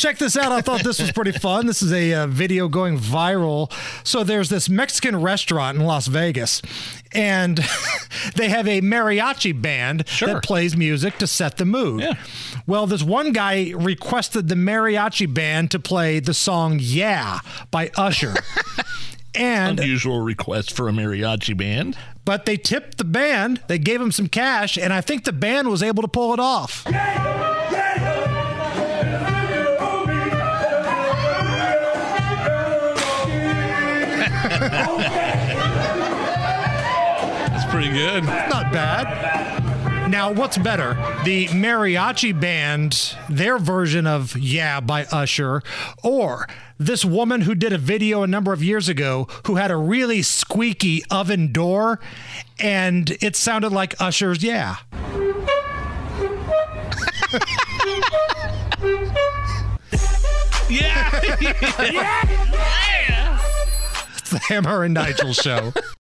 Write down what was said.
Check this out. I thought this was pretty fun. This is a uh, video going viral. So there's this Mexican restaurant in Las Vegas, and they have a mariachi band Sure. that plays music to set the mood. Yeah. Well, this one guy requested the mariachi band to play the song "Yeah" by Usher. And Unusual request for a mariachi band. but they tipped the band. They gave him some cash, and I think the band was able to pull it off. That's pretty good. Not bad. Now, what's better? The mariachi band, their version of Yeah by Usher, or this woman who did a video a number of years ago who had a really squeaky oven door and it sounded like Usher's Yeah. Yeah. It's the Hammer and Nigel show.